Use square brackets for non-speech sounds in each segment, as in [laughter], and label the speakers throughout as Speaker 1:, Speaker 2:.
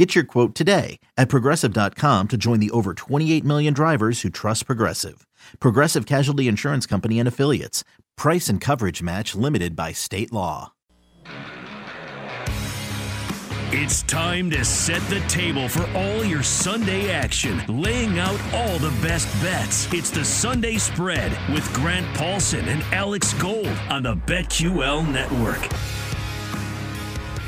Speaker 1: Get your quote today at progressive.com to join the over 28 million drivers who trust Progressive. Progressive Casualty Insurance Company and Affiliates. Price and coverage match limited by state law.
Speaker 2: It's time to set the table for all your Sunday action, laying out all the best bets. It's the Sunday Spread with Grant Paulsen and Alex Gold on the BetQL Network.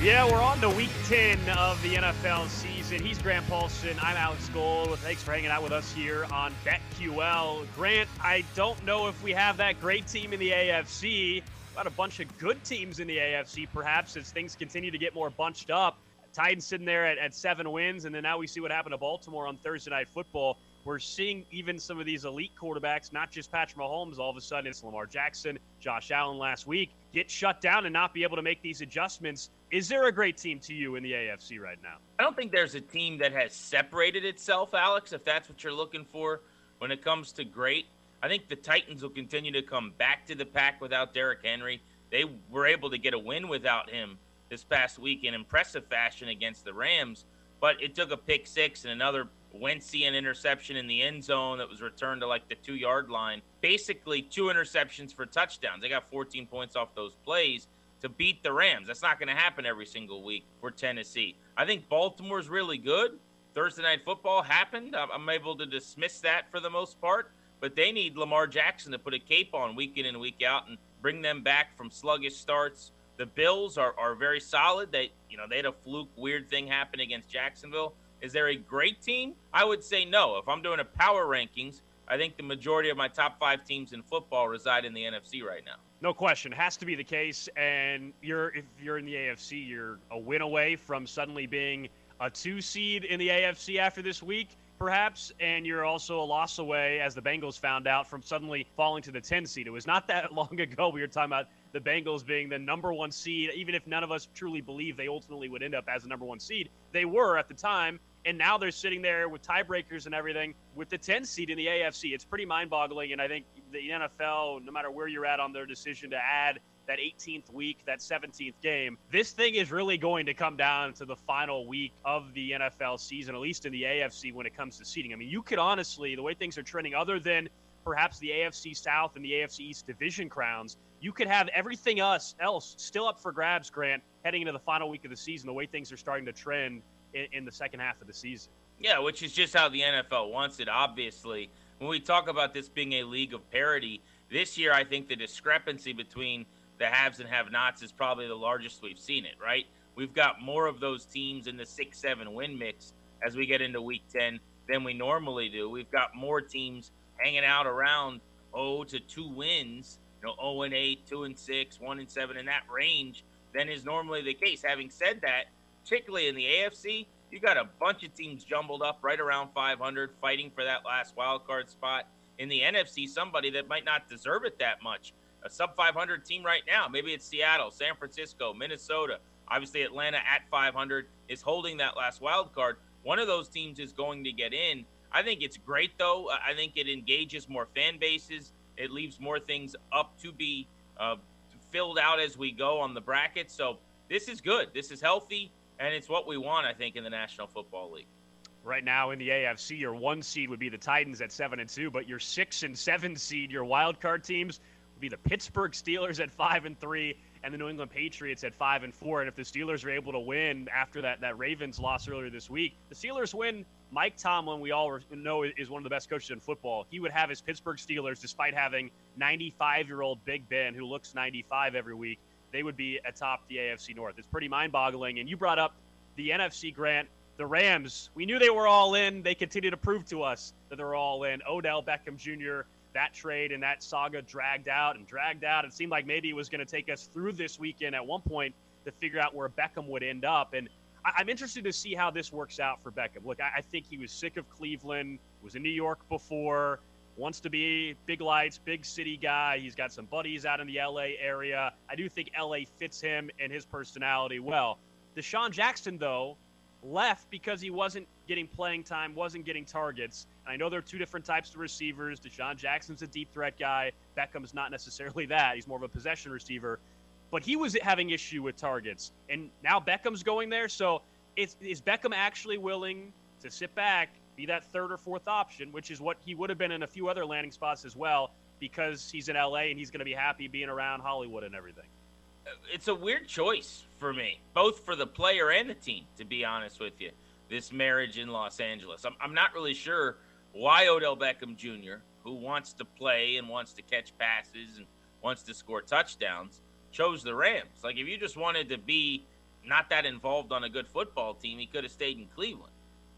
Speaker 3: Yeah, we're on to week 10 of the NFL season. He's Grant Paulsen. I'm Alex Gold. Thanks for hanging out with us here on BetQL. Grant, I don't know if we have that great team in the AFC. Got a bunch of good teams in the AFC, perhaps, as things continue to get more bunched up. Titans sitting there at, at seven wins, and then now we see what happened to Baltimore on Thursday Night Football. We're seeing even some of these elite quarterbacks, not just Patrick Mahomes, all of a sudden it's Lamar Jackson, Josh Allen last week, get shut down and not be able to make these adjustments. Is there a great team to you in the AFC right now?
Speaker 4: I don't think there's a team that has separated itself, Alex, if that's what you're looking for when it comes to great. I think the Titans will continue to come back to the pack without Derrick Henry. They were able to get a win without him this past week in impressive fashion against the Rams, but it took a pick six and another Wentzian interception in the end zone that was returned to like the two yard line. Basically, two interceptions for touchdowns. They got 14 points off those plays to beat the Rams. That's not going to happen every single week for Tennessee. I think Baltimore's really good. Thursday night football happened. I'm able to dismiss that for the most part, but they need Lamar Jackson to put a cape on week in and week out and bring them back from sluggish starts. The Bills are, are very solid. They you know they had a fluke weird thing happen against Jacksonville. Is there a great team? I would say no. If I'm doing a power rankings, I think the majority of my top five teams in football reside in the NFC right now.
Speaker 3: No question, has to be the case. And you're if you're in the AFC, you're a win away from suddenly being a two seed in the AFC after this week, perhaps. And you're also a loss away, as the Bengals found out, from suddenly falling to the 10 seed. It was not that [laughs] long ago we were talking about the Bengals being the number one seed, even if none of us truly believe they ultimately would end up as the number one seed. They were at the time and now they're sitting there with tiebreakers and everything with the 10 seed in the AFC. It's pretty mind boggling. And I think the NFL, no matter where you're at on their decision to add that 18th week, that 17th game, this thing is really going to come down to the final week of the NFL season, at least in the AFC when it comes to seeding. I mean, you could honestly, the way things are trending, other than perhaps the AFC South and the AFC East division crowns, you could have everything else, else still up for grabs, Grant, heading into the final week of the season, the way things are starting to trend in, in the second half of the season.
Speaker 4: Yeah, which is just how the NFL wants it, obviously. When we talk about this being a league of parity, this year I think the discrepancy between the haves and have nots is probably the largest we've seen it, right? We've got more of those teams in the 6 7 win mix as we get into week 10 than we normally do. We've got more teams hanging out around 0 to 2 wins, you know, 0 and 8, 2 and 6, 1 and 7 in that range than is normally the case. Having said that, particularly in the AFC, you got a bunch of teams jumbled up right around 500 fighting for that last wild card spot. In the NFC, somebody that might not deserve it that much. A sub 500 team right now, maybe it's Seattle, San Francisco, Minnesota. Obviously, Atlanta at 500 is holding that last wild card. One of those teams is going to get in. I think it's great, though. I think it engages more fan bases. It leaves more things up to be uh, filled out as we go on the bracket. So this is good. This is healthy and it's what we want, I think, in the National Football League.
Speaker 3: Right now in the AFC, your one seed would be the Titans at seven and two, but your six and seven seed, your wild card teams, would be the Pittsburgh Steelers at five and three, and the New England Patriots at five and four. And if the Steelers are able to win after that that Ravens loss earlier this week, the Steelers win. Mike Tomlin, we all know is one of the best coaches in football. He would have his Pittsburgh Steelers, despite having 95 year old Big Ben, who looks 95 every week they would be atop the AFC North. It's pretty mind boggling. And you brought up the NFC grant. The Rams, we knew they were all in. They continue to prove to us that they're all in. Odell Beckham Jr., that trade and that saga dragged out and dragged out. It seemed like maybe it was going to take us through this weekend at one point to figure out where Beckham would end up. And I- am interested to see how this works out for Beckham. Look, I, I think he was sick of Cleveland, was in New York before wants to be big lights, big city guy. He's got some buddies out in the LA area. I do think LA fits him and his personality well. DeSean Jackson, though, left because he wasn't getting playing time, wasn't getting targets. And I know there are two different types of receivers. DeSean Jackson's a deep threat guy. Beckham's not necessarily that. He's more of a possession receiver. But he was having issue with targets. And now Beckham's going there. So is, is Beckham actually willing to sit back, be that third or fourth option, which is what he would have been in a few other landing spots as well, because he's in LA and he's going to be happy being around Hollywood and everything.
Speaker 4: It's a weird choice for me, both for the player and the team, to be honest with you. This marriage in Los Angeles. I'm, I'm not really sure why Odell Beckham Jr., who wants to play and wants to catch passes and wants to score touchdowns, chose the Rams. Like, if you just wanted to be not that involved on a good football team, he could have stayed in Cleveland.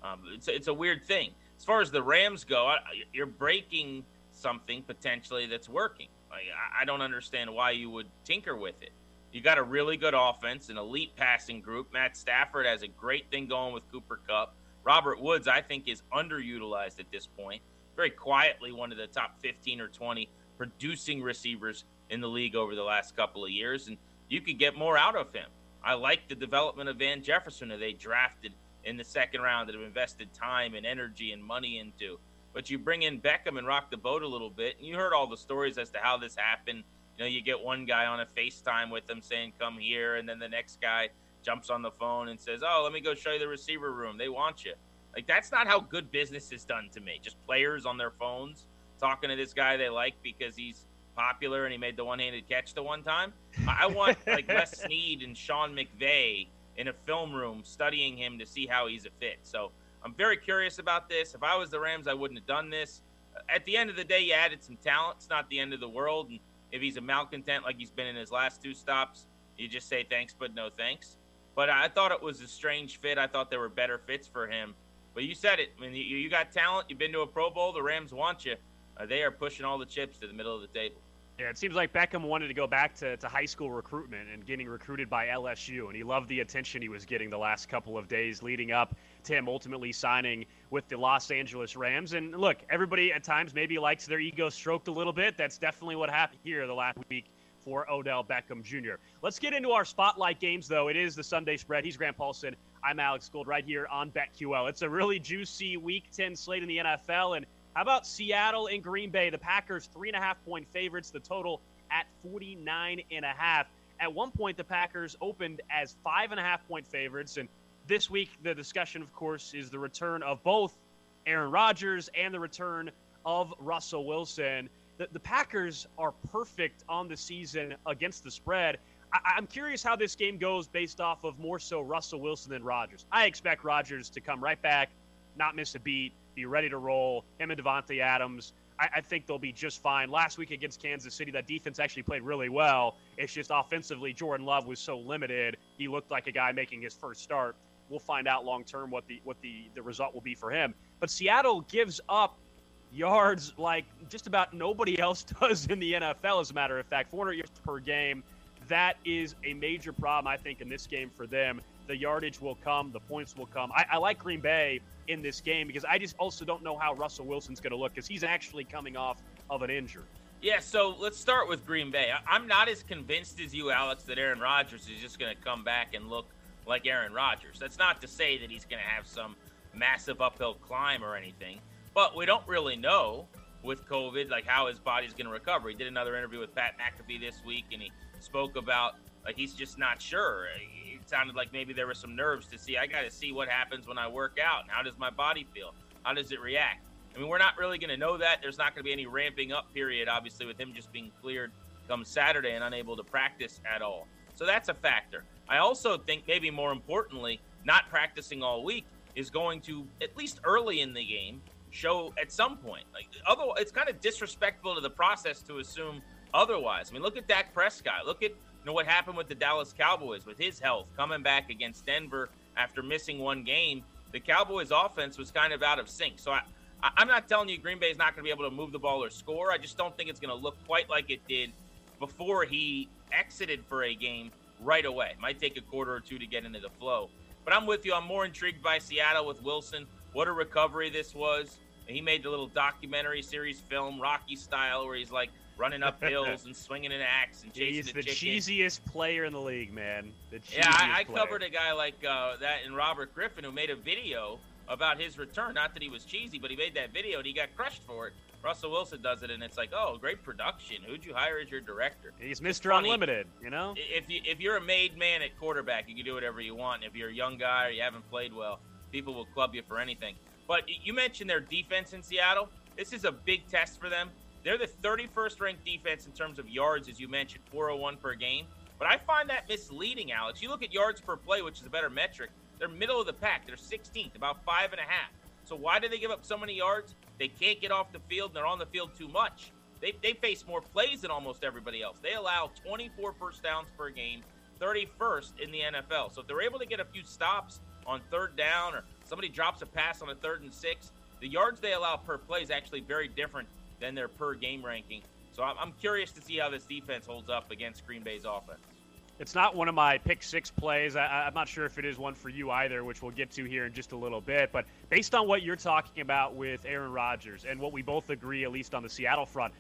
Speaker 4: Um, it's, it's a weird thing. As far as the Rams go, I, you're breaking something potentially that's working. Like, I don't understand why you would tinker with it. You got a really good offense, an elite passing group. Matt Stafford has a great thing going with Cooper Kupp. Robert Woods, I think, is underutilized at this point. Very quietly, one of the top 15 or 20 producing receivers in the league over the last couple of years, and you could get more out of him. I like the development of Van Jefferson, who they drafted in the second round that have invested time and energy and money into. But you bring in Beckham and rock the boat a little bit. And you heard all the stories as to how this happened. You know, you get one guy on a FaceTime with them saying, come here. And then the next guy jumps on the phone and says, oh, let me go show you the receiver room. They want you. Like, that's not how good business is done to me. Just players on their phones talking to this guy they like because he's popular and he made the one-handed catch the one time. I want like [laughs] Les Snead and Sean McVay in a film room studying him to see how he's a fit. So I'm very curious about this. If I was the Rams, I wouldn't have done this. At the end of the day, you added some talent. It's not the end of the world. And if he's a malcontent like he's been in his last two stops, you just say thanks, but no thanks. But I thought it was a strange fit. I thought there were better fits for him. But you said it. I mean, you, got talent. You've been to a Pro Bowl. The Rams want you. Uh, they are pushing all the chips to the middle of the table.
Speaker 3: Yeah, it seems like Beckham wanted to go back to, to high school recruitment and getting recruited by LSU, and he loved the attention he was getting the last couple of days leading up to him ultimately signing with the Los Angeles Rams. And look, everybody at times maybe likes their ego stroked a little bit. That's definitely what happened here the last week for Odell Beckham Jr. Let's get into our spotlight games, though. It is the Sunday spread. He's Grant Paulsen. I'm Alex Gold right here on BetQL. It's a really juicy Week 10 slate in the NFL, and how about Seattle and Green Bay? The Packers, three and a half point favorites, the total at 49 and a half. At one point, the Packers opened as five and a half point favorites. And this week, the discussion, of course, is the return of both Aaron Rodgers and the return of Russell Wilson. The, the Packers are perfect on the season against the spread. I, am curious how this game goes based off of more so Russell Wilson than Rodgers. I expect Rodgers to come right back, not miss a beat, be ready to roll. Him and Davante Adams. I, I, think they'll be just fine. Last week against Kansas City, that defense actually played really well. It's just offensively, Jordan Love was so limited. He looked like a guy making his first start. We'll find out long term what the what the, the result will be for him. But Seattle gives up yards like just about nobody else [laughs] does in the NFL. As a matter of fact, 400 yards per game. That is a major problem, I think, in this game for them. The yardage will come, the points will come. I, I like Green Bay in this game because I just also don't know how Russell Wilson's going to look because he's actually coming off of an injury.
Speaker 4: Yeah, so let's start with Green Bay. I'm not as convinced as you, Alex, that Aaron Rodgers is just going to come back and look like Aaron Rodgers. That's not to say that he's going to have some massive uphill climb or anything, but we don't really know with COVID, like how his body's going to recover. He did another interview with Pat McAfee this week, and he spoke about like he's just not sure sounded like maybe there were some nerves to see. I got to see what happens when I work out. How does my body feel? How does it react? I mean, we're not really going to know that. There's not going to be any ramping up period, obviously, with him just being cleared come Saturday and unable to practice at all. So that's a factor. I also think, maybe more importantly, not practicing all week is going to, at least early in the game, show at some point. Like, otherwise, it's kind of disrespectful to the process to assume otherwise. I mean, look at Dak Prescott. Look at know what happened with the Dallas Cowboys with his health coming back against Denver after missing one game. The Cowboys' offense was kind of out of sync. So I, I'm not telling you Green Bay is not going to be able to move the ball or score. I just don't think it's going to look quite like it did before he exited for a game right away. Might take a quarter or two to get into the flow. But I'm with you. I'm more intrigued by Seattle with Wilson. What a recovery this was. He made the little documentary series film, Rocky style, where he's like running up [laughs] hills and swinging an axe and chasing
Speaker 3: He's
Speaker 4: the,
Speaker 3: the cheesiest player in the league, man. The
Speaker 4: Yeah, I, I covered a guy like uh, that in Robert Griffin who made a video about his return. Not that he was cheesy, but he made that video and he got crushed for it. Russell Wilson does it, and it's like, oh, great production. Who'd you hire as your director?
Speaker 3: He's Mr. Unlimited, you know?
Speaker 4: If you if you're a made man at quarterback, you can do whatever you want. If you're a young guy or you haven't played well, people will club you for anything. But you mentioned their defense in Seattle. This is a big test for them. They're the 31st ranked defense in terms of yards, as you mentioned, 401 per game. But I find that misleading, Alex. You look at yards per play, which is a better metric. They're middle of the pack. They're 16th, about five and a half. So why do they give up so many yards? They can't get off the field. And they're on the field too much. They, they face more plays than almost everybody else. They allow 24 first downs per game, 31st in the NFL. So if they're able to get a few stops on third down or somebody drops a pass on a third and six, the yards they allow per play is actually very different than their per game ranking. So I'm, curious to see how this defense holds up against Green Bay's offense.
Speaker 3: It's not one of my pick six plays. I, I'm not sure if it is one for you either, which we'll get to here in just a little bit. But based on what you're talking about with Aaron Rodgers and what we both agree, at least on the Seattle front,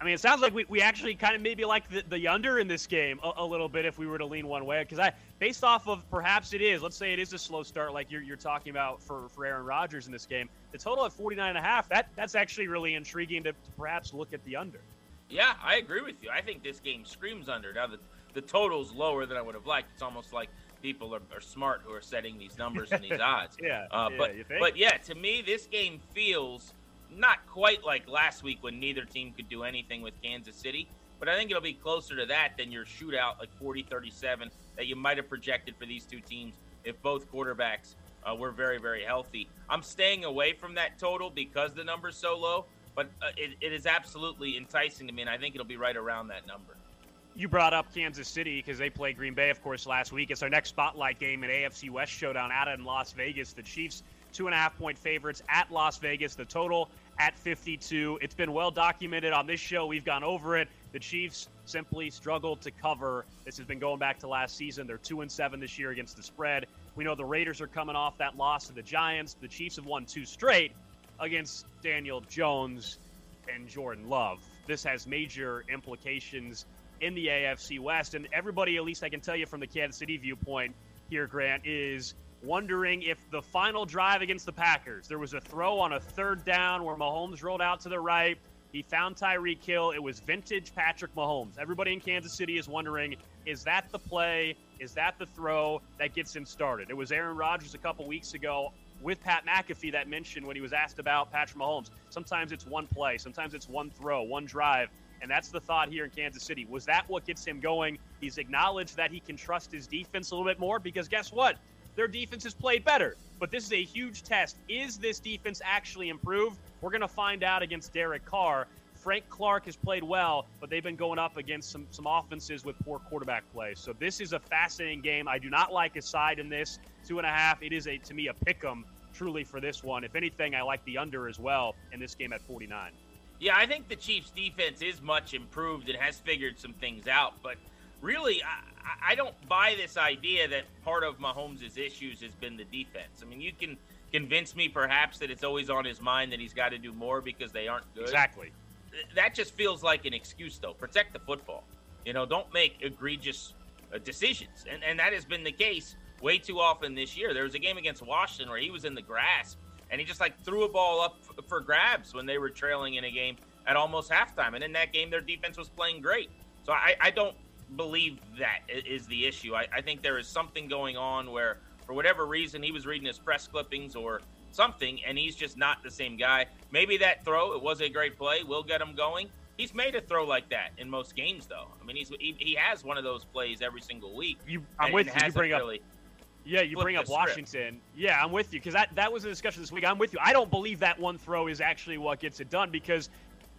Speaker 3: I mean, it sounds like we, we actually kind of maybe like the, the under in this game a, a little bit if we were to lean one way. Because I, based off of perhaps it is, let's say it is a slow start like you're, you're talking about for, for Aaron Rodgers in this game, the total at 49 and a half, that, that's actually really intriguing to, to perhaps look at the under.
Speaker 4: Yeah, I agree with you. I think this game screams under. Now, the, the total's lower than I would have liked. It's almost like people are, are smart who are setting these numbers and these [laughs] odds.
Speaker 3: Yeah,
Speaker 4: Uh,
Speaker 3: yeah,
Speaker 4: but but yeah, to me, this game feels not quite like last week when neither team could do anything with Kansas City. But I think it'll be closer to that than your shootout, like 40-37, that you might have projected for these two teams if both quarterbacks uh, were very, very healthy. I'm staying away from that total because the number's so low. But uh, it, it is absolutely enticing to me, and I think it'll be right around that number.
Speaker 3: You brought up Kansas City because they played Green Bay, of course, last week. It's our next spotlight game in AFC West showdown out in Las Vegas. The Chiefs, two and a half point favorites at Las Vegas. The total at 52. It's been well documented on this show. We've gone over it. The Chiefs simply struggled to cover. This has been going back to last season. They're two and seven this year against the spread. We know the Raiders are coming off that loss to the Giants. The Chiefs have won two straight against Daniel Jones and Jordan Love. This has major implications in the AFC West. And everybody, at least I can tell you from the Kansas City viewpoint here, Grant, is wondering if the final drive against the Packers, there was a throw on a third down where Mahomes rolled out to the right. He found Tyreek Hill. It was vintage Patrick Mahomes. Everybody in Kansas City is wondering is that the play? Is that the throw that gets him started? It was Aaron Rodgers a couple weeks ago with Pat McAfee that mentioned when he was asked about Patrick Mahomes. Sometimes it's one play, sometimes it's one throw, one drive. And that's the thought here in Kansas City. Was that what gets him going? He's acknowledged that he can trust his defense a little bit more because guess what? Their defense has played better. But this is a huge test. Is this defense actually improved? We're going to find out against Derek Carr. Frank Clark has played well, but they've been going up against some, some offenses with poor quarterback play. So this is a fascinating game. I do not like a side in this. Two and a half. It is a to me a pick 'em truly for this one. If anything, I like the under as well in this game at 49.
Speaker 4: Yeah, I think the Chiefs' defense is much improved and has figured some things out. But really, I, I don't buy this idea that part of Mahomes' issues has been the defense. I mean, you can convince me perhaps that it's always on his mind that he's got to do more because they aren't good.
Speaker 3: Exactly.
Speaker 4: That just feels like an excuse, though. Protect the football. You know, don't make egregious uh, decisions. And, and that has been the case way too often this year. There was a game against Washington where he was in the grasp and he just like threw a ball up for grabs when they were trailing in a game at almost halftime. And in that game, their defense was playing great. So I, I don't believe that is the issue. I, I think there is something going on where, for whatever reason, he was reading his press clippings or something, and he's just not the same guy. Maybe that throw, it was a great play, will get him going. He's made a throw like that in most games, though. I mean, he's he, he has one of those plays every single week.
Speaker 3: You, I'm with you. You bring up
Speaker 4: really,
Speaker 3: Yeah, you bring up. Washington. Yeah, I'm with you because that, that was a discussion this week. I'm with you. I don't believe that one throw is actually what gets it done because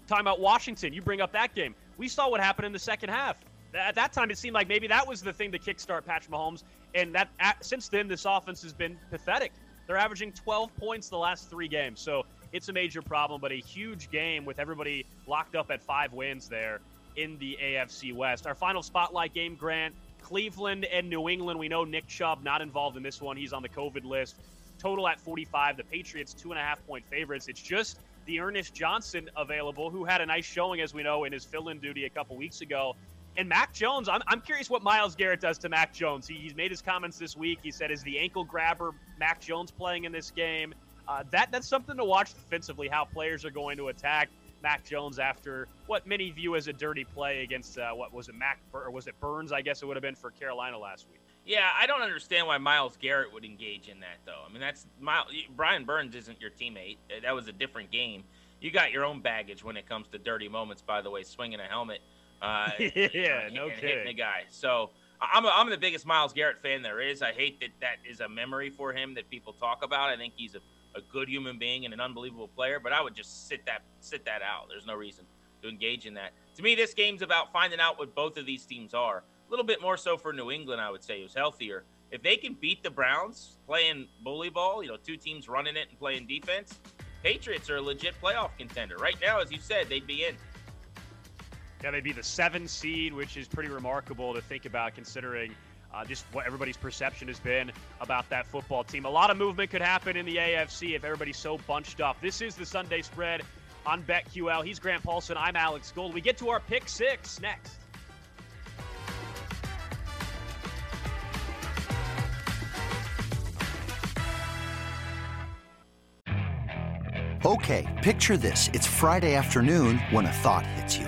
Speaker 3: talking about Washington, you bring up that game. We saw what happened in the second half. At that time, it seemed like maybe that was the thing to kickstart Patrick Mahomes, and that at, since then this offense has been pathetic. They're averaging 12 points the last three games, so it's a major problem. But a huge game with everybody locked up at five wins there in the AFC West. Our final spotlight game, Grant. Cleveland and New England. We know Nick Chubb not involved in this one. He's on the COVID list. total at 45. The Patriots two and a half point favorites. It's just D'Ernest Johnson available, who had a nice showing, as we know, in his fill-in duty a couple weeks ago. And Mac Jones, I'm, I'm curious what Myles Garrett does to Mac Jones. He, he's made his comments this week. He said, "Is the ankle grabber Mac Jones playing in this game?" Uh, that that's something to watch defensively. How players are going to attack Mac Jones after what many view as a dirty play against uh, what was it Mac or was it Burns? I guess it would have been for Carolina last week.
Speaker 4: Yeah, I don't understand why Myles Garrett would engage in that though. I mean, that's Myles, Brian Burns isn't your teammate. That was a different game. You got your own baggage when it comes to dirty moments. By the way, swinging a helmet.
Speaker 3: Uh, [laughs] yeah, and, no
Speaker 4: and
Speaker 3: kidding.
Speaker 4: Hitting a guy. So I'm, a, I'm the biggest Myles Garrett fan there is. I hate that that is a memory for him that people talk about. I think he's a, a good human being and an unbelievable player, but I would just sit that sit that out. There's no reason to engage in that. To me, this game's about finding out what both of these teams are. A little bit more so for New England, I would say, who's healthier. If they can beat the Browns playing bully ball, you know, two teams running it and playing defense, Patriots are a legit playoff contender. Right now, as you said, they'd be in.
Speaker 3: Yeah, they'd be the seven seed, which is pretty remarkable to think about considering uh, just what everybody's perception has been about that football team. A lot of movement could happen in the AFC if everybody's so bunched up. This is the Sunday spread on BetQL. He's Grant Paulsen. I'm Alex Gold. We get to our pick six next.
Speaker 5: Okay, picture this. It's Friday afternoon when a thought hits you.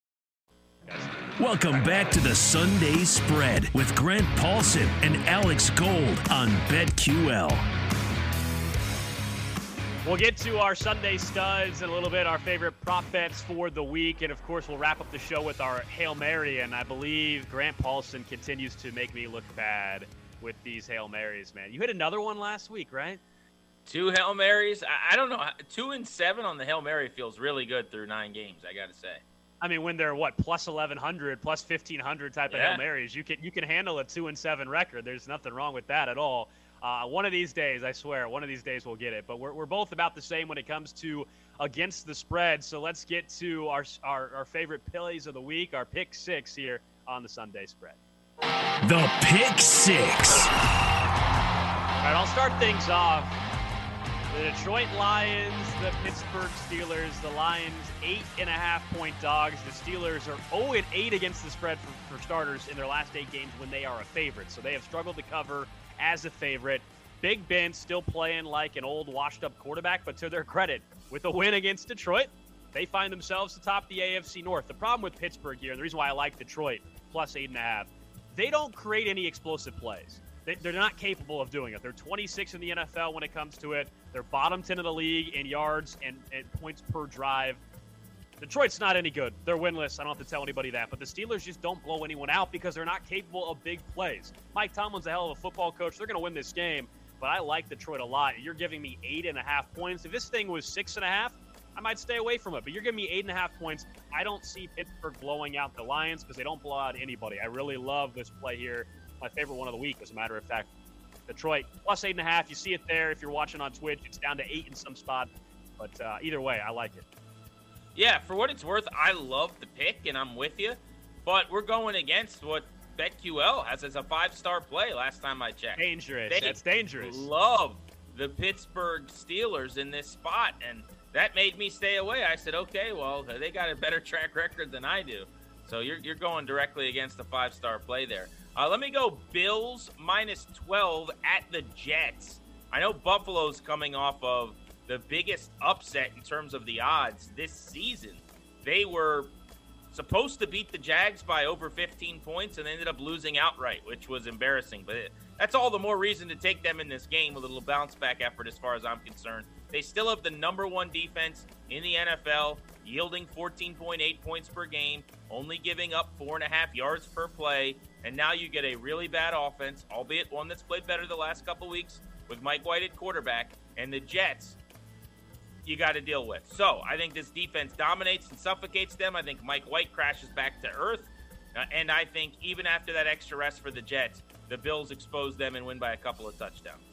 Speaker 2: Welcome back to the Sunday Spread with Grant Paulsen and Alex Gold on BetQL.
Speaker 3: We'll get to our Sunday studs in a little bit, our favorite prop bets for the week. And of course, we'll wrap up the show with our Hail Mary. And I believe Grant Paulsen continues to make me look bad with these Hail Marys, man. You hit another one last week, right?
Speaker 4: Two Hail Marys. I, I don't know. Two and seven on the Hail Mary feels really good through nine games. I got to say.
Speaker 3: I mean, when they're what plus eleven hundred, plus fifteen hundred type of
Speaker 4: Yeah.
Speaker 3: hail marys, you can you can handle a two and seven record. There's nothing wrong with that at all. Uh, one of these days, I swear, one of these days we'll get it. But we're, we're both about the same when it comes to against the spread. So let's get to our our, our favorite plays of the week, our pick six here on the Sunday spread.
Speaker 2: The Pick Six.
Speaker 3: All right, I'll start things off. The Detroit Lions, the Pittsburgh Steelers. The Lions eight and a half point dogs. The Steelers are 0 and 8 against the spread for, for starters in their last eight games when they are a favorite. So they have struggled to cover as a favorite. Big Ben still playing like an old washed up quarterback, but to their credit, with a win against Detroit, they find themselves atop the AFC North. The problem with Pittsburgh here, and the reason why I like Detroit plus eight and a half, they don't create any explosive plays. They- They're not capable of doing it. They're 26 in the NFL when it comes to it. They're bottom 10 of the league in yards and, and points per drive. Detroit's not any good. They're winless. I don't have to tell anybody that. But the Steelers just don't blow anyone out because they're not capable of big plays. Mike Tomlin's a hell of a football coach. They're going to win this game. But I like Detroit a lot. You're giving me eight and a half points. If this thing was six and a half, I might stay away from it. But you're giving me eight and a half points. I don't see Pittsburgh blowing out the Lions because they don't blow out anybody. I really love this play here. My favorite one of the week, as a matter of fact. Detroit plus eight and a half. You see it there. If you're watching on Twitch, it's down to eight in some spot. But uh, either way, I like it.
Speaker 4: Yeah, for what it's worth, I love the pick, and I'm with you. But we're going against what BetQL has as a five-star play. Last time I checked,
Speaker 3: Dangerous.
Speaker 4: They
Speaker 3: That's dangerous.
Speaker 4: Love the Pittsburgh Steelers in this spot, and that made me stay away. I said, okay, well, they got a better track record than I do. So you're, you're going directly against the five star play there. Uh, let me go Bills minus 12 at the Jets. I know Buffalo's coming off of the biggest upset in terms of the odds this season. They were supposed to beat the Jags by over 15 points and ended up losing outright, which was embarrassing. But that's all the more reason to take them in this game. A little bounce back effort, as far as I'm concerned. They still have the number one defense in the NFL, yielding 14.8 points per game, only giving up four and a half yards per play. And now you get a really bad offense, albeit one that's played better the last couple weeks with Mike White at quarterback. And the Jets, you got to deal with. So I think this defense dominates and suffocates them. I think Mike White crashes back to earth. Uh, and I think even after that extra rest for the Jets, the Bills expose them and win by a couple of touchdowns.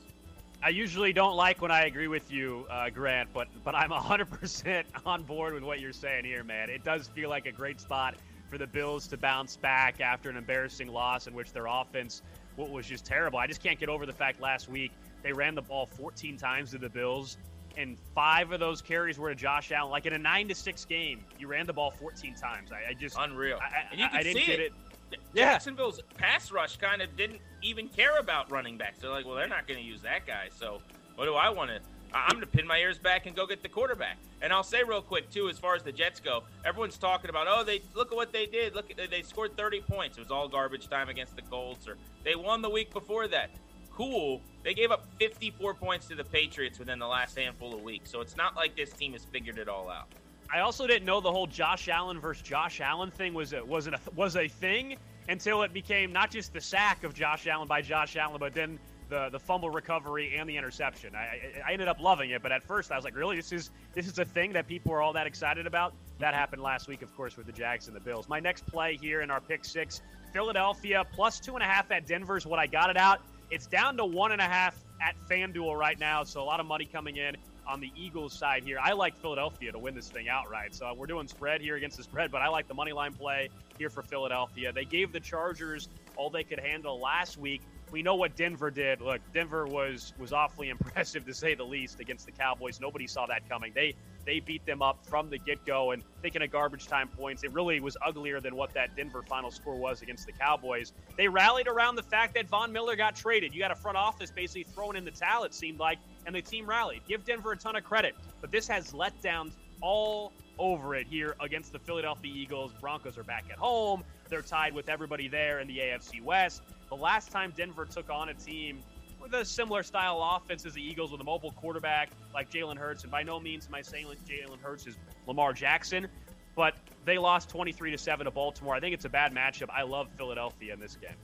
Speaker 3: I usually don't like when I agree with you, uh, Grant, but but I'm 100% [laughs] on board with what you're saying here, man. It does feel like a great spot for the Bills to bounce back after an embarrassing loss in which their offense was just terrible. I just can't get over the fact last week they ran the ball 14 times to the Bills and five of those carries were to Josh Allen. Like in a nine to six game, you ran the ball 14 times. I, I just
Speaker 4: unreal.
Speaker 3: I,
Speaker 4: and you can
Speaker 3: I didn't
Speaker 4: see
Speaker 3: get
Speaker 4: it.
Speaker 3: it.
Speaker 4: Yeah. Jacksonville's pass rush kind of didn't even care about running backs. They're like, well, they're not going to use that guy. So what do I want to? I'm going to pin my ears back and go get the quarterback. And I'll say real quick too, as far as the Jets go, everyone's talking about, oh, they look at what they did. Look, they scored 30 points. It was all garbage time against the Colts, or they won the week before that cool. They gave up 54 points to the Patriots within the last handful of weeks. So it's not like this team has figured it all out.
Speaker 3: I also didn't know the whole Josh Allen versus Josh Allen thing was a, was a, was a thing until it became not just the sack of Josh Allen by Josh Allen, but then the the fumble recovery and the interception. I, I ended up loving it, but at first I was like, really, this is this is a thing that people are all that excited about. That happened last week, of course, with the Jags and the Bills. My next play here in our pick six, Philadelphia plus two and a half at Denver is what I got it out. It's down to one and a half at FanDuel right now, so a lot of money coming in on the Eagles side here. I like Philadelphia to win this thing outright. So we're doing spread here against the spread, but I like the money line play here for Philadelphia. They gave the Chargers all they could handle last week we know what Denver did. Look, Denver was was awfully [laughs] impressive to say the least against the Cowboys. Nobody saw that coming. They they beat them up from the get go, and thinking of garbage time points, it really was uglier than what that Denver final score was against the Cowboys. They rallied around the fact that Von Miller got traded. You got a front office basically throwing in the towel. It seemed like, and the team rallied. Give Denver a ton of credit, but this has letdowns all over it here against the Philadelphia Eagles. Broncos are back at home. They're tied with everybody there in the AFC West. The last time Denver took on a team with a similar style offense as the Eagles with a mobile quarterback like Jalen Hurts, and by no means am I saying Jalen Hurts is Lamar Jackson, but they lost 23 to 7 to Baltimore. I think it's a bad matchup. I love Philadelphia in this game.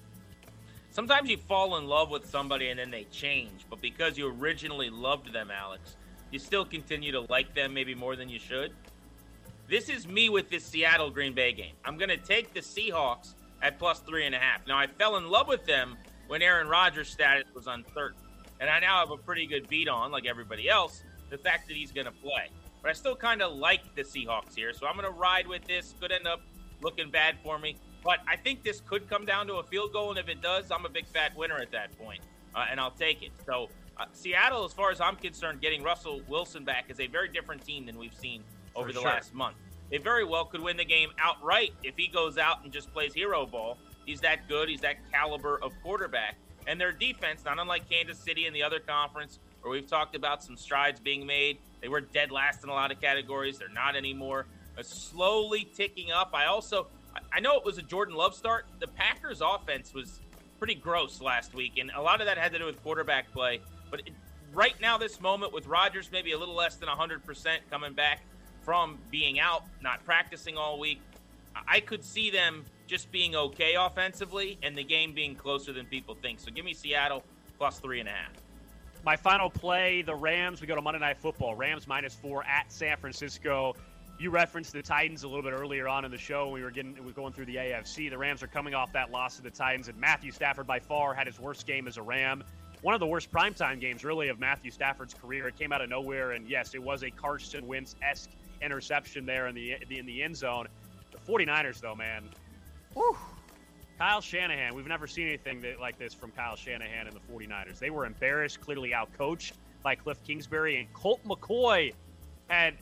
Speaker 4: Sometimes you fall in love with somebody and then they change, but because you originally loved them, Alex, you still continue to like them maybe more than you should. This is me with this Seattle Green Bay game. I'm going to take the Seahawks at plus three and a half. Now, I fell in love with them when Aaron Rodgers' status was uncertain. And I now have a pretty good beat on, like everybody else, the fact that he's going to play. But I still kind of like the Seahawks here. So I'm going to ride with this. Could end up looking bad for me. But I think this could come down to a field goal. And if it does, I'm a big fat winner at that point, uh, and I'll take it. So uh, Seattle, as far as I'm concerned, getting Russell Wilson back is a very different team than we've seen over for the sure. last month. They very well could win the game outright if he goes out and just plays hero ball. He's that good. He's that caliber of quarterback. And their defense, not unlike Kansas City in the other conference, where we've talked about some strides being made. They were dead last in a lot of categories. They're not anymore. A slowly ticking up. I also, I know it was a Jordan Love start. The Packers' offense was pretty gross last week, and a lot of that had to do with quarterback play. But it, right now, this moment with Rodgers maybe a little less than 100% coming back, from being out, not practicing all week. I could see them just being okay offensively and the game being closer than people think. So give me Seattle plus three and a half.
Speaker 3: My final play, the Rams. We go to Monday Night Football. Rams minus four at San Francisco. You referenced the Titans a little bit earlier on in the show. We were getting we were going through the AFC. The Rams are coming off that loss to the Titans, and Matthew Stafford by far had his worst game as a Ram. One of the worst primetime games, really, of Matthew Stafford's career. It came out of nowhere, and yes, it was a Carson Wentz esque interception there in the in the end zone. The 49ers, though, man, whew, Kyle Shanahan. We've never seen anything that, like this from Kyle Shanahan and the 49ers. They were embarrassed, clearly outcoached by Cliff Kingsbury, and Colt McCoy had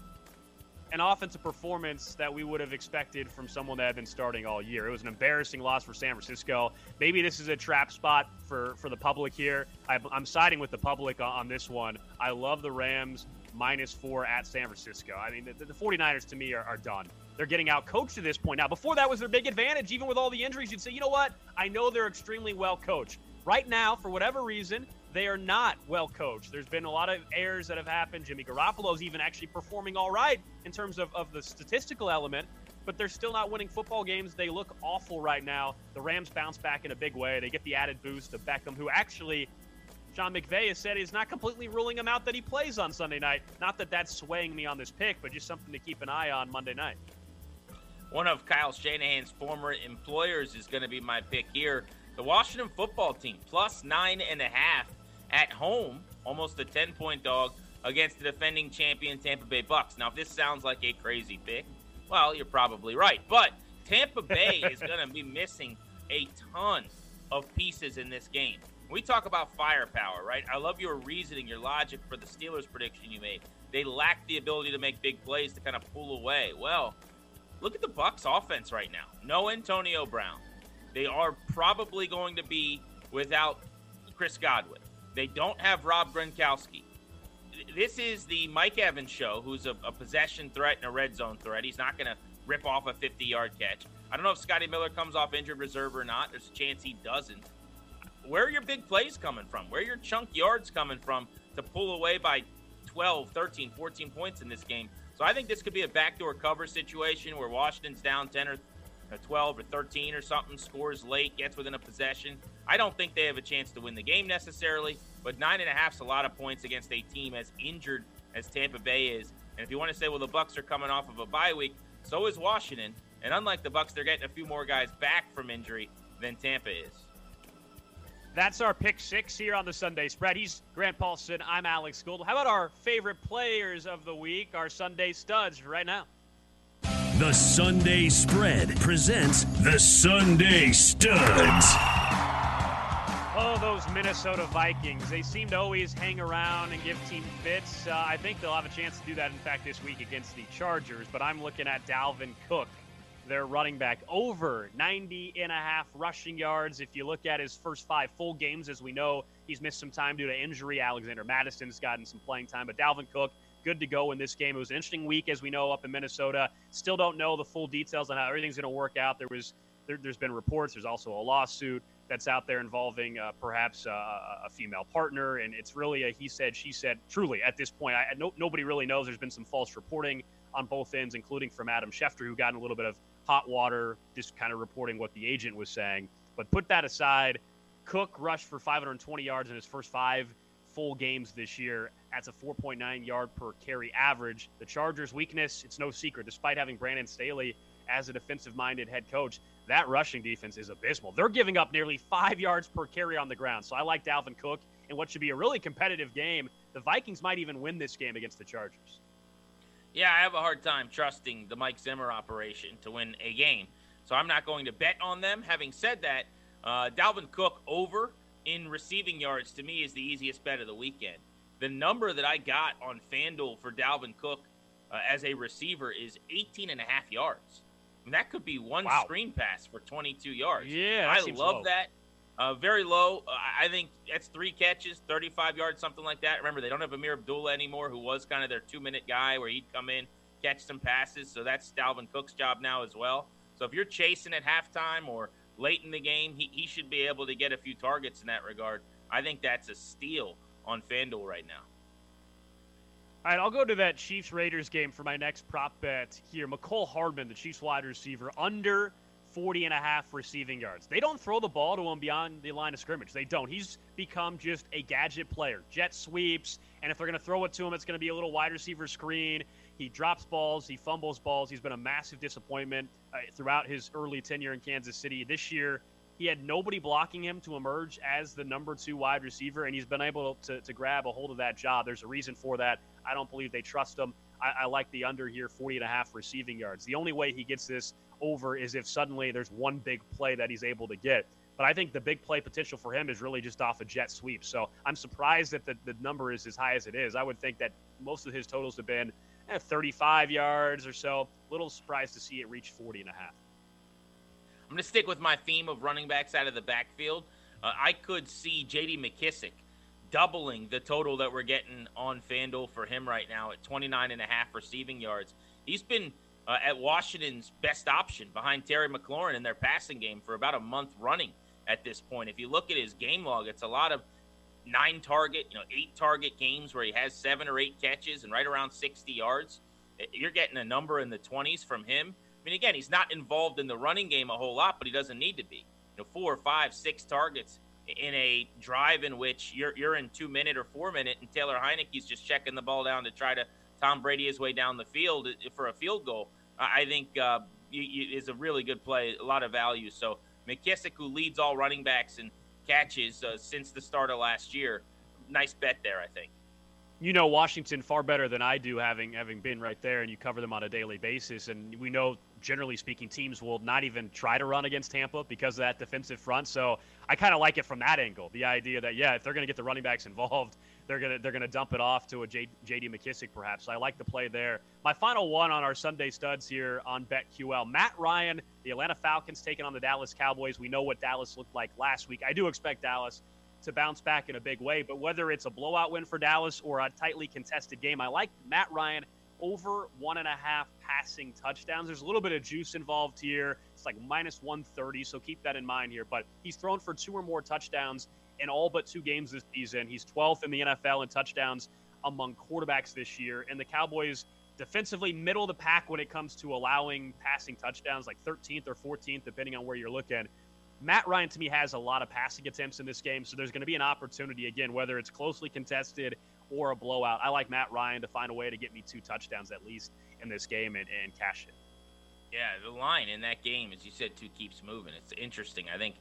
Speaker 3: an offensive performance that we would have expected from someone that had been starting all year. It was an embarrassing loss for San Francisco. Maybe this is a trap spot for, for the public here. I, am siding with the public on, on this one. I love the Rams minus four at San Francisco. I mean, the, the 49ers to me are, are done. They're getting out coached to this point. Now, before that was their big advantage, even with all the injuries, you'd say, you know what? I know they're extremely well coached. Right now, for whatever reason, they are not well coached. There's been a lot of errors that have happened. Jimmy Garoppolo's even actually performing all right in terms of, of the statistical element, but they're still not winning football games. They look awful right now. The Rams bounce back in a big way. They get the added boost of Beckham, who actually Sean McVay has said he's not completely ruling him out that he plays on Sunday night. Not that that's swaying me on this pick, but just something to keep an eye on Monday night.
Speaker 4: One of Kyle Shanahan's former employers is going to be my pick here. The Washington football team, plus nine and a half at home, almost a 10 point dog against the defending champion Tampa Bay Bucks. Now, if this sounds like a crazy pick, well, you're probably right. But Tampa Bay [laughs] is going to be missing a ton of pieces in this game. We talk about firepower, right? I love your reasoning, your logic for the Steelers prediction you made. They lack the ability to make big plays to kind of pull away. Well, look at the Bucks offense right now. No Antonio Brown. They are probably going to be without Chris Godwin. They don't have Rob Gronkowski. This is the Mike Evans show, who's a, a possession threat and a red zone threat. He's not going to rip off a 50 yard catch. I don't know if Scotty Miller comes off injured reserve or not. There's a chance he doesn't. Where are your big plays coming from? Where are your chunk yards coming from to pull away by 12, 13, 14 points in this game? So I think this could be a backdoor cover situation where Washington's down 10 or uh, 12 or 13 or something, scores late, gets within a possession. I don't think they have a chance to win the game necessarily, but nine and a half is a lot of points against a team as injured as Tampa Bay is. And if you want to say, well, the Bucks are coming off of a bye week, so is Washington. And unlike the Bucks, they're getting a few more guys back from injury than Tampa is.
Speaker 3: That's our pick six here on the Sunday spread. He's Grant Paulsen. I'm Alex Gold. How about our favorite players of the week, our Sunday studs right now?
Speaker 2: The Sunday Spread presents the Sunday Studs.
Speaker 3: Oh, those Minnesota Vikings. They seem to always hang around and give team fits. Uh, I think they'll have a chance to do that, in fact, this week against the Chargers. But I'm looking at Dalvin Cook, their running back, over 90 and a half rushing yards. If you look at his first five full games, as we know, he's missed some time due to injury. Alexander Mattison's gotten some playing time. But Dalvin Cook, good to go in this game. It was an interesting week, as we know, up in Minnesota. Still don't know the full details on how everything's going to work out. There was there, has been reports. There's also a lawsuit that's out there involving uh, perhaps uh, a female partner, and it's really a he said she said. Truly, at this point, I, no, nobody really knows. There's been some false reporting on both ends, including from Adam Schefter, who got in a little bit of hot water, just kind of reporting what the agent was saying. But put that aside, Cook rushed for 520 yards in his first five full games this year. That's a 4.9 yard per carry average. The Chargers' weakness, it's no secret, despite having Brandon Staley as a defensive minded head coach, that rushing defense is abysmal. They're giving up nearly five yards per carry on the ground. So I like Dalvin Cook in what should be a really competitive game. The Vikings might even win this game against the Chargers.
Speaker 4: Yeah, I have a hard time trusting the Mike Zimmer operation to win a game. So I'm not going to bet on them. Having said that, uh, Dalvin Cook over in receiving yards to me is the easiest bet of the weekend. The number that I got on FanDuel for Dalvin Cook uh, as a receiver is 18 and a half yards. Mean, that could be one wow. screen pass for 22 yards.
Speaker 3: Yeah,
Speaker 4: I love
Speaker 3: low.
Speaker 4: that. Uh, very low. Uh, I think that's three catches, 35 yards, something like that. Remember, they don't have Ameer Abdullah anymore, who was kind of their two minute guy where he'd come in, catch some passes. So that's Dalvin Cook's job now as well. So if you're chasing at halftime or late in the game, he, he should be able to get a few targets in that regard. I think that's a steal on FanDuel right now.
Speaker 3: All right, I'll go to that Chiefs Raiders game for my next prop bet here. Mecole Hardman, the Chiefs wide receiver, under 40 and a half receiving yards. They don't throw the ball to him beyond the line of scrimmage. They don't. He's become just a gadget player. Jet sweeps, and if they're going to throw it to him, it's going to be a little wide receiver screen. He drops balls, he fumbles balls. He's been a massive disappointment uh, throughout his early tenure in Kansas City. This year, he had nobody blocking him to emerge as the number two wide receiver, and he's been able to, to grab a hold of that job. There's a reason for that. I don't believe they trust him. I, I, like the under here, 40 and a half receiving yards. The only way he gets this over is if suddenly there's one big play that he's able to get. But I think the big play potential for him is really just off a jet sweep. So I'm surprised that the, the number is as high as it is. I would think that most of his totals have been eh, 35 yards or so. Little surprised to see it reach 40 and a half.
Speaker 4: I'm going to stick with my theme of running backs out of the backfield. Uh, I could see J.D. McKissic doubling the total that we're getting on FanDuel for him right now at 29 and a half receiving yards. He's been uh, at Washington's best option behind Terry McLaurin in their passing game for about a month running at this point. If you look at his game log, it's a lot of nine target, you know, eight target games where he has seven or eight catches and right around 60 yards. You're getting a number in the 20s from him. I mean, again, he's not involved in the running game a whole lot, but he doesn't need to be. You know, four or five, six targets in a drive in which you're you're in two minute or four minute, and Taylor Heinicke's just checking the ball down to try to Tom Brady his way down the field for a field goal. I think uh, is a really good play, a lot of value. So McKissic, who leads all running backs and catches uh, since the start of last year, nice bet there, I think.
Speaker 3: You know Washington far better than I do, having having been right there, and you cover them on a daily basis. And we know, generally speaking, teams will not even try to run against Tampa because of that defensive front. So I kind of like it from that angle. The idea that yeah, if they're going to get the running backs involved, they're gonna they're gonna dump it off to a J, J.D. McKissic perhaps. So I like the play there. My final one on our Sunday studs here on BetQL: Matt Ryan, the Atlanta Falcons taking on the Dallas Cowboys. We know what Dallas looked like last week. I do expect Dallas to bounce back in a big way, but whether it's a blowout win for Dallas or a tightly contested game, I like Matt Ryan over one and a half passing touchdowns. There's a little bit of juice involved here. It's like minus 130, so keep that in mind here. But he's thrown for two or more touchdowns in all but two games this season. He's 12th in the NFL in touchdowns among quarterbacks this year. And the Cowboys defensively middle of the pack when it comes to allowing passing touchdowns, like 13th or 14th, depending on where you're looking. Matt Ryan to me has a lot of passing attempts in this game, so there's going to be an opportunity again, whether it's closely contested or a blowout. I like Matt Ryan to find a way to get me two touchdowns at least in this game and, and cash it.
Speaker 4: Yeah, the line in that game, as you said, too keeps moving. It's interesting. I think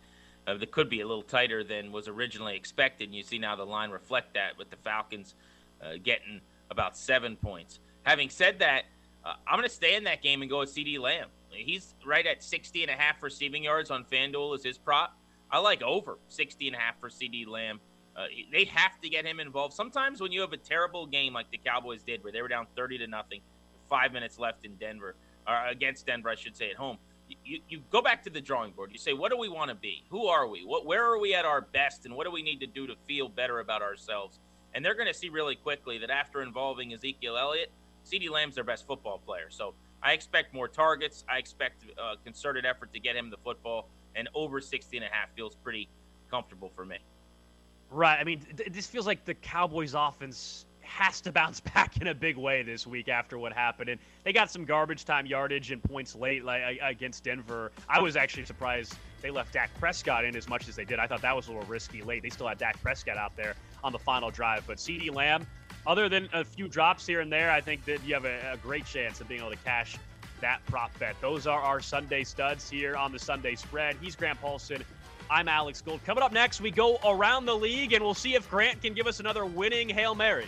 Speaker 4: uh, that could be a little tighter than was originally expected. And you see now the line reflect that with the Falcons uh, getting about seven points. Having said that, uh, I'm going to stay in that game and go with CeeDee Lamb. He's right at 60 and a half receiving yards on FanDuel as his prop. I like over 60 and a half for CeeDee Lamb. Uh, they have to get him involved. Sometimes when you have a terrible game like the Cowboys did, where they were down 30 to nothing, five minutes left in Denver, or against Denver, I should say, at home, you, you go back to the drawing board. You say, what do we want to be? Who are we? What, where are we at our best? And what do we need to do to feel better about ourselves? And they're going to see really quickly that after involving Ezekiel Elliott, CeeDee Lamb's their best football player. So I expect more targets. I expect a uh, concerted effort to get him the football. And over 60 and a half feels pretty comfortable for me.
Speaker 3: Right. I mean, th- this feels like the Cowboys' offense has to bounce [laughs] back in a big way this week after what happened. And they got some garbage time yardage and points late like, against Denver. I was actually surprised they left Dak Prescott in as much as they did. I thought that was a little risky late. They still had Dak Prescott out there on the final drive. But CeeDee Lamb, other than a few drops here and there, I think that you have a, a great chance of being able to cash that prop bet. Those are our Sunday studs here on the Sunday spread. He's Grant Paulsen. I'm Alex Gold. Coming up next, we go around the league and we'll see if Grant can give us another winning Hail Mary.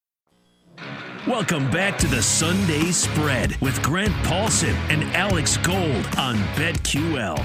Speaker 2: Welcome back to the Sunday Spread with Grant Paulsen and Alex Gold on BetQL.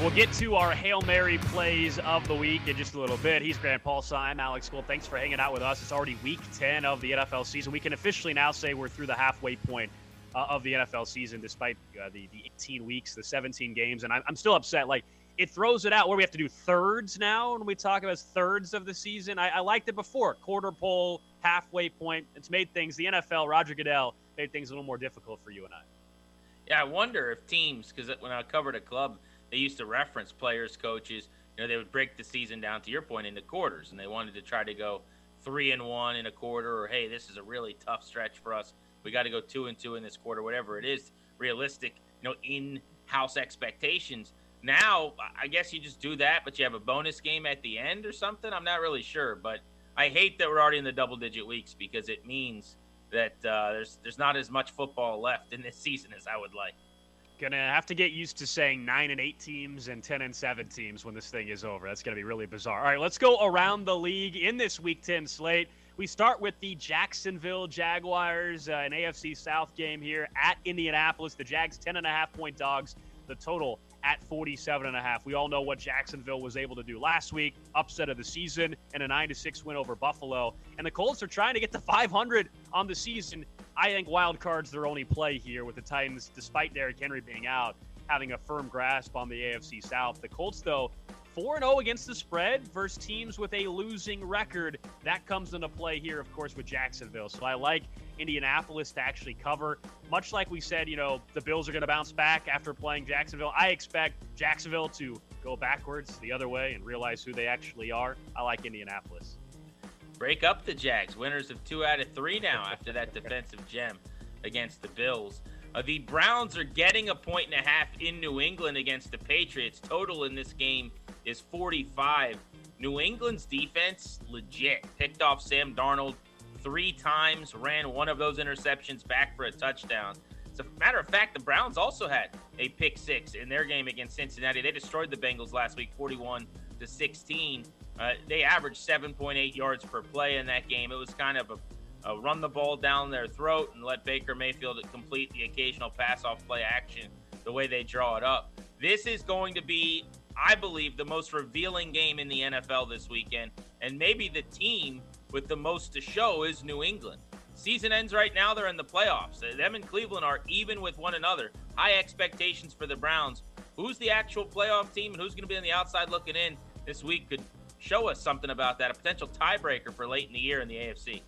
Speaker 3: We'll get to our Hail Mary plays of the week in just a little bit. He's Grant Paulsen. I'm Alex Gold. Thanks for hanging out with us. It's already week 10 of the NFL season. We can officially now say we're through the halfway point uh, of the NFL season, despite uh, the, the 18 weeks, the 17 games. And I'm, I'm still upset. Like, it throws it out where we have to do thirds now when we talk about thirds of the season. I, I liked it before quarter pole, halfway point. It's made things. The NFL, Roger Goodell, made things a little more difficult for you and I.
Speaker 4: Yeah, I wonder if teams, because when I covered a club, they used to reference players, coaches. You know, they would break the season down to your point into quarters, and they wanted to try to go three and one in a quarter, or hey, this is a really tough stretch for us. We got to go two and two in this quarter, whatever it is, realistic, you know, in-house expectations. Now, I guess you just do that, but you have a bonus game at the end or something. I'm not really sure, but I hate that we're already in the double-digit weeks because it means that uh, there's there's not as much football left in this [laughs] season as I would like.
Speaker 3: Gonna have to get used to saying nine and eight teams and ten and seven teams when this thing is over. That's gonna be really bizarre. All right, let's go around the league in this Week Ten slate. We start with the Jacksonville Jaguars, uh, an AFC South game here at Indianapolis. The Jags ten and a half point dogs. The total at 47 and a half. We all know what Jacksonville was able to do last week, upset of the season and a 9 to 6 win over Buffalo. And the Colts are trying to get to 500 on the season. I think wild cards their only play here with the Titans despite Derrick Henry being out having a firm grasp on the AFC South. The Colts though 4 0 against the spread versus teams with a losing record. That comes into play here, of course, with Jacksonville. So I like Indianapolis to actually cover. Much like we said, you know, the Bills are going to bounce back after playing Jacksonville. I expect Jacksonville to go backwards the other way and realize who they actually are. I like Indianapolis.
Speaker 4: Break up the Jags, winners of two out of three now after that defensive gem against the Bills. Uh, the Browns are getting a point and a half in New England against the Patriots. Total in this game is 45. New England's defense, legit. Picked off Sam Darnold three times, ran one of those interceptions back for a touchdown. As a matter of fact, the Browns also had a pick six in their game against Cincinnati. They destroyed the Bengals last week, 41 to 16. Uh, they averaged 7.8 yards per play in that game. It was kind of a, a run the ball down their throat and let Baker Mayfield complete the occasional pass off play action the way they draw it up. This is going to be I believe, the most revealing game in the NFL this weekend. And maybe the team with the most to show is New England. Season ends right now, they're in the playoffs. Them and Cleveland are even with one another. High expectations for the Browns. Who's the actual playoff team and who's going to be on the outside looking in this week could show us something about that. A potential tiebreaker for late in the year in the AFC.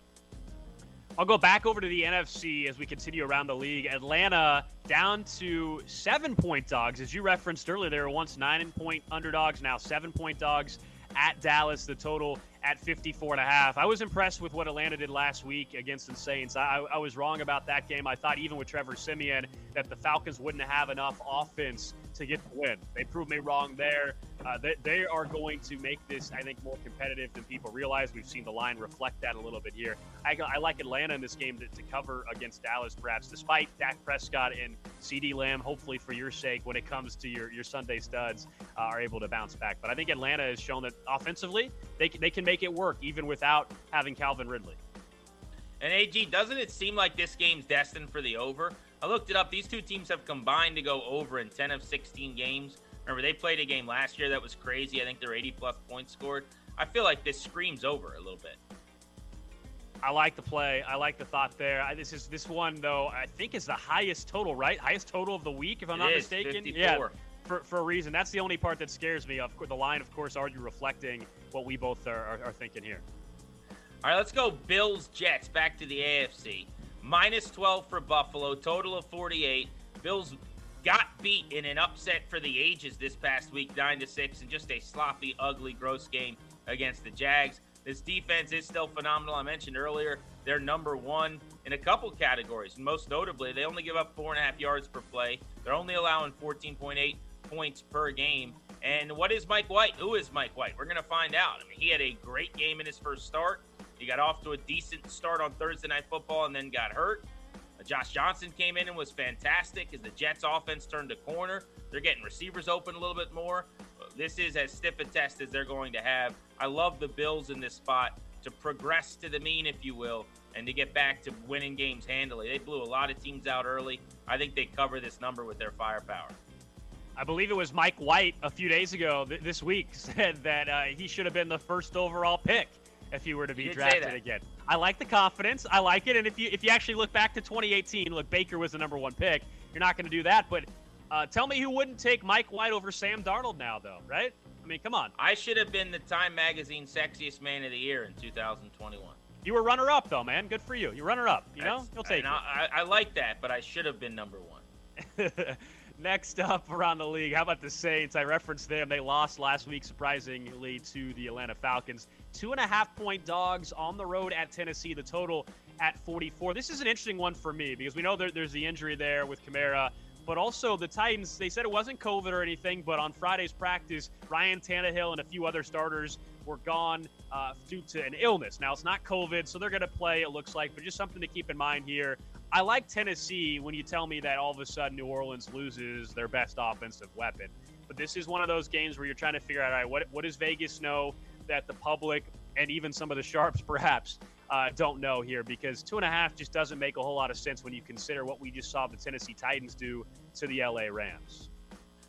Speaker 3: I'll go back over to the NFC as we continue around the league. Atlanta down to seven point dogs. As you referenced earlier, they were once nine point underdogs, now seven point dogs at Dallas. The total at 54 and a half. I was impressed with what Atlanta did last week against the Saints. I, I was wrong about that game. I thought even with Trevor Siemian that the Falcons wouldn't have enough offense to get the win. They proved me wrong there. Uh, they, they, are going to make this, I think, more competitive than people realize. We've seen the line reflect that a little bit here. I, I like Atlanta in this game to, to, cover against Dallas, perhaps, despite Dak Prescott and CeeDee Lamb, hopefully for your sake, when it comes to your, your Sunday studs, uh, are able to bounce back. But I think Atlanta has shown that offensively, they, they can make it work even without having Calvin Ridley.
Speaker 4: And AG, doesn't it seem like this game's destined for the over? I looked it up. These two teams have combined to go over in 10 of 16 games. Remember, they played a game last year that was crazy. I think they're 80 plus points scored. I feel like this screams over a little bit.
Speaker 3: I like the play. I like the thought there. I, this is this one though. I think is the highest total, right? Highest total of the week, if I'm
Speaker 4: it
Speaker 3: not
Speaker 4: is,
Speaker 3: mistaken.
Speaker 4: 54.
Speaker 3: Yeah, for, for a reason. That's the only part that scares me. Of course, the line, of course, already reflecting what we both are, are, are thinking here.
Speaker 4: All right, let's go. Bills Jets back to the AFC. Minus 12 for Buffalo, total of 48. Bills got beat in an upset for the ages this past week, 9 to 6, and just a sloppy, ugly, gross game against the Jags. This defense is still phenomenal. I mentioned earlier they're number one in a couple categories. Most notably, they only give up four and a half yards per play. They're only allowing 14.8 points per game. And what is Mike White? Who is Mike White? We're going to find out. I mean, he had a great game in his first start. He got off to a decent start on Thursday Night Football and then got hurt. Uh, Josh Johnson came in and was fantastic as the Jets offense turned a corner. They're getting receivers open a little bit more. This is as stiff a test as they're going to have. I love the Bills in this spot to progress to the mean, if you will, and to get back to winning games handily. They blew a lot of teams out early. I think they cover this number with their firepower.
Speaker 3: I believe it was Mike White a few days ago th- this week [laughs] said that uh, he should have been the first overall pick if you were to be drafted again. I like the confidence. I like it. And if you if you actually look back to 2018, look, Baker was the number one pick. You're not going to do that. But uh, tell me who wouldn't take Mike White over Sam Darnold now, though, right? I mean, come on.
Speaker 4: I should have been the Time Magazine sexiest man of the year in 2021.
Speaker 3: You were runner up, though, man. Good for you. You runner up. You know, you'll take it.
Speaker 4: I, I like that, but I should have been number one. [laughs]
Speaker 3: Next up around the league, how about the Saints? I referenced them. They lost last week, surprisingly, to the Atlanta Falcons. Two and a half point dogs on the road at Tennessee. The total at 44. This is an interesting one for me because we know there, there's the injury there with Kamara, but also the Titans. They said it wasn't COVID or anything, but on Friday's practice, Ryan Tannehill and a few other starters were gone uh, due to an illness. Now it's not COVID, so they're going to play. It looks like, but just something to keep in mind here. I like Tennessee when you tell me that all of a sudden New Orleans loses their best offensive weapon. But this is one of those games where you're trying to figure out, all right, what, what does Vegas know that the public and even some of the sharps perhaps uh, don't know here? Because two and a half just doesn't make a whole lot of sense when you consider what we just saw the Tennessee Titans do to the LA Rams.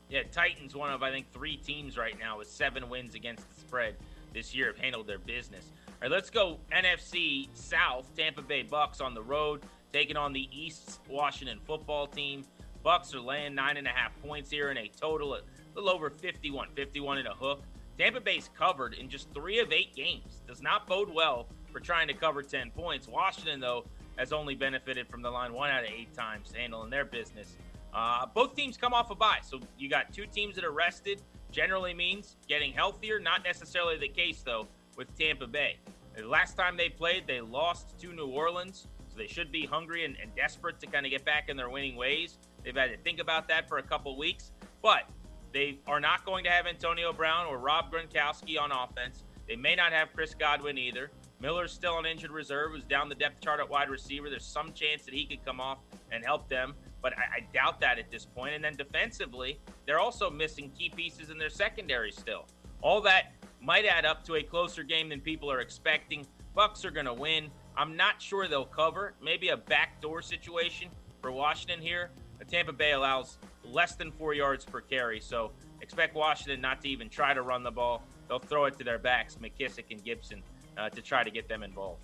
Speaker 4: Yeah, Titans, one of, I think, three teams right now with seven wins against the spread this year, have handled their business. All right, let's go NFC South. Tampa Bay Bucks on the road taking on the East Washington football team. Bucks are laying nine and a half points here in a total of a little over 51, 51 and a hook. Tampa Bay's covered in just three of eight games. Does not bode well for trying to cover 10 points. Washington, though, has only benefited from the line one out of eight times handling their business. Uh, both teams come off a bye, so you got two teams that are rested. Generally means getting healthier. Not necessarily the case though with Tampa Bay. The last time they played, they lost to New Orleans So they should be hungry and, and desperate to kind of get back in their winning ways. They've had to think about that for a couple weeks, but they are not going to have Antonio Brown or Rob Gronkowski on offense. They may not have Chris Godwin either. Miller's still on injured reserve, who's down the depth chart at wide receiver. There's some chance that he could come off and help them, but I, I doubt that at this point. And then defensively, they're also missing key pieces in their secondary still. All that might add up to a closer game than people are expecting. Bucks are going to win. I'm not sure they'll cover. Maybe a backdoor situation for Washington here. Tampa Bay allows less than four yards per carry, so expect Washington not to even try to run the ball. They'll throw it to their backs, McKissic and Gibson, uh, to try to get them involved.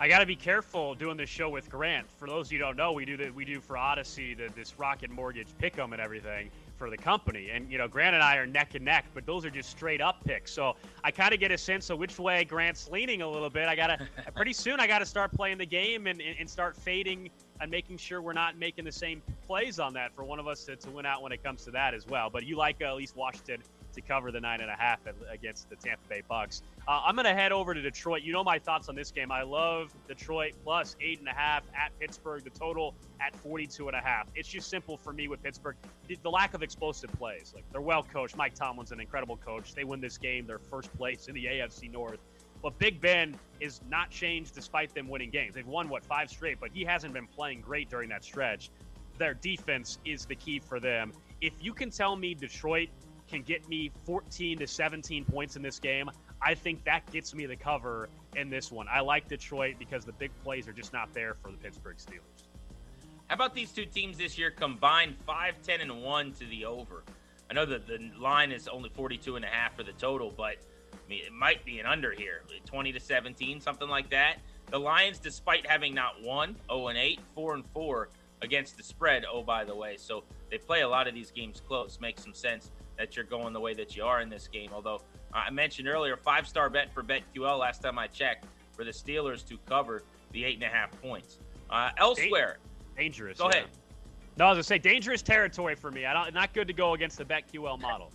Speaker 3: I got to be careful doing this show with Grant. For those of you who don't know, we do that. We do for Audacy the, this Rocket Mortgage pick'em and everything for the company. And, you know, Grant and I are neck and neck, but those are just straight up picks. So I kind of get a sense of which way Grant's leaning a little bit. I got to, [laughs] pretty soon, I got to start playing the game and, and start fading and making sure we're not making the same plays on that for one of us to, to win out when it comes to that as well. But you like uh, at least Washington to cover the nine and a half against the Tampa Bay Bucks. Uh, I'm going to head over to Detroit. You know my thoughts on this game. I love Detroit plus eight and a half at Pittsburgh. The total at 42 and a half. It's just simple for me with Pittsburgh. The, the lack of explosive plays. Like they're well coached. Mike Tomlin's an incredible coach. They win this game. They're first place in the AFC North. But Big Ben is not changed despite them winning games. They've won what five straight, but he hasn't been playing great during that stretch. Their defense is the key for them. If you can tell me Detroit can get me 14 to 17 points in this game, I think that gets me the cover in this one. I like Detroit because the big plays are just not there for the Pittsburgh Steelers.
Speaker 4: How about these two teams this year combined 5, 10, and 1 to the over? I know that the line is only 42 and a half for the total, but I mean, it might be an under here, 20 to 17, something like that. The Lions, despite having not won 0 and 8, 4 and 4 against the spread. Oh, by the way, so they play a lot of these games close. Makes some sense that you're going the way that you are in this game. Although I mentioned earlier, five star bet for BetQL last time I checked for the Steelers to cover the eight and a half points. Uh, elsewhere,
Speaker 3: dangerous.
Speaker 4: Go yeah. ahead.
Speaker 3: No, I was gonna say dangerous territory for me. I don't not good to go against the BetQL model.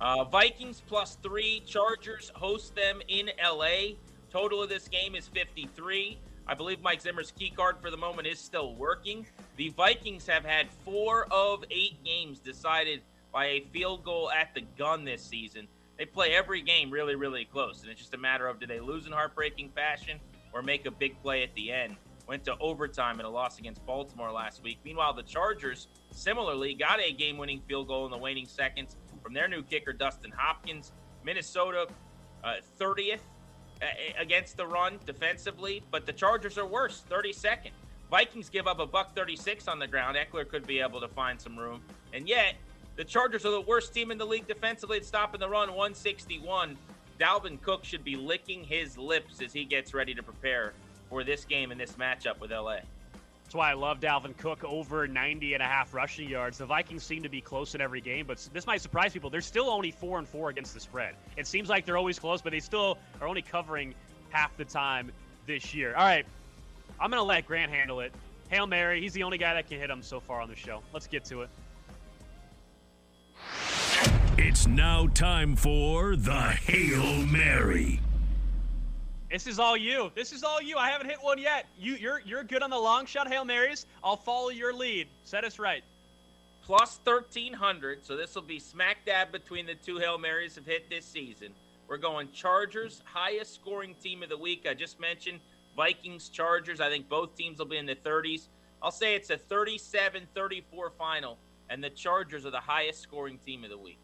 Speaker 4: Uh, Vikings plus three. Chargers host them in LA. Total of this game is 53. I believe Mike Zimmer's key card for the moment is still working. The Vikings have had four of eight games decided by a field goal at the gun this season. They play every game really, really close, and it's just a matter of do they lose in heartbreaking fashion or make a big play at the end. Went to overtime in a loss against Baltimore last week. Meanwhile, the Chargers similarly got a game winning field goal in the waning seconds from their new kicker, Dustin Hopkins. Minnesota, uh, 30th uh, against the run defensively, but the Chargers are worse, 32nd. Vikings give up a buck 36 on the ground. Ekeler could be able to find some room. And yet, the Chargers are the worst team in the league defensively at stopping the run, 161. Dalvin Cook should be licking his lips as he gets ready to prepare for this game and this matchup with LA.
Speaker 3: That's why I love Dalvin Cook over 90 and a half rushing yards. The Vikings seem to be close in every game, but this might surprise people. They're still only 4 and 4 against the spread. It seems like they're always close, but they still are only covering half the time this year. All right. I'm to let Grant handle it. Hail Mary. He's the only guy that can hit them so far on the show. Let's get to it.
Speaker 2: It's now time for the Hail Mary.
Speaker 3: This is all you. This is all you. I haven't hit one yet. You, you're you're good on the long shot hail marys. I'll follow your lead. Set us right.
Speaker 4: Plus 1300, so this will be smack dab between the two hail marys have hit this season. We're going Chargers, highest scoring team of the week. I just mentioned Vikings, Chargers. I think both teams will be in the 30s. I'll say it's a 37 34 final, and the Chargers are the highest scoring team of the week.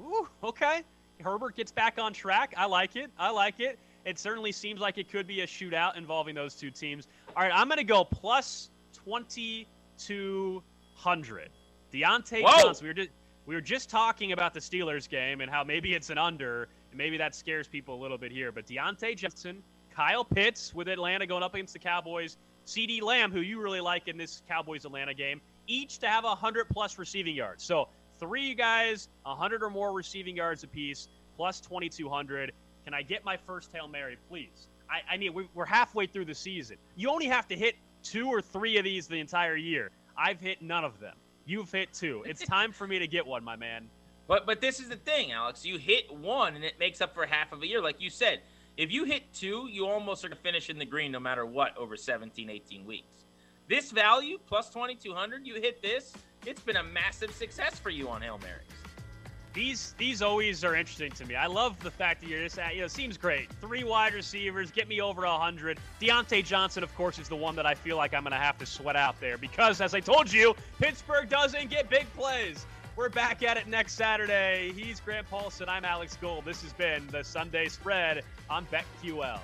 Speaker 3: Ooh, okay. Herbert gets back on track. I like it. I like it. It certainly seems like it could be a shootout involving those two teams. All right, I'm going to go plus 2,200. Diontae
Speaker 4: Whoa.
Speaker 3: Johnson. We were just we were just talking about the Steelers game and how maybe it's an under, and maybe that scares people a little bit here. But Diontae Johnson, Kyle Pitts with Atlanta going up against the Cowboys, CeeDee Lamb, who you really like in this Cowboys Atlanta game, each to have 100 plus receiving yards. So three guys, 100 or more receiving yards apiece, plus 2,200. Can I get my first Hail Mary, please? I, I need. we- We're halfway through the season. You only have to hit two or three of these the entire year. I've hit none of them. You've hit two. It's [laughs] time for me to get one, my man.
Speaker 4: But but this is the thing, Alex. You hit one and it makes up for half of a year. Like you said, if you hit two, you almost are going to finish in the green no matter what over 17, 18 weeks. This value, plus 2,200, you hit this, it's been a massive success for you on Hail Marys.
Speaker 3: These these always are interesting to me. I love the fact that you're just at, you know, seems great. Three wide receivers, get me over 100. Diontae Johnson, of course, is the one that I feel like I'm going to have to sweat out there because, as I told you, Pittsburgh doesn't get big plays. We're back at it next Saturday. He's Grant Paulsen. I'm Alex Gold. This has been the Sunday Spread on BetQL.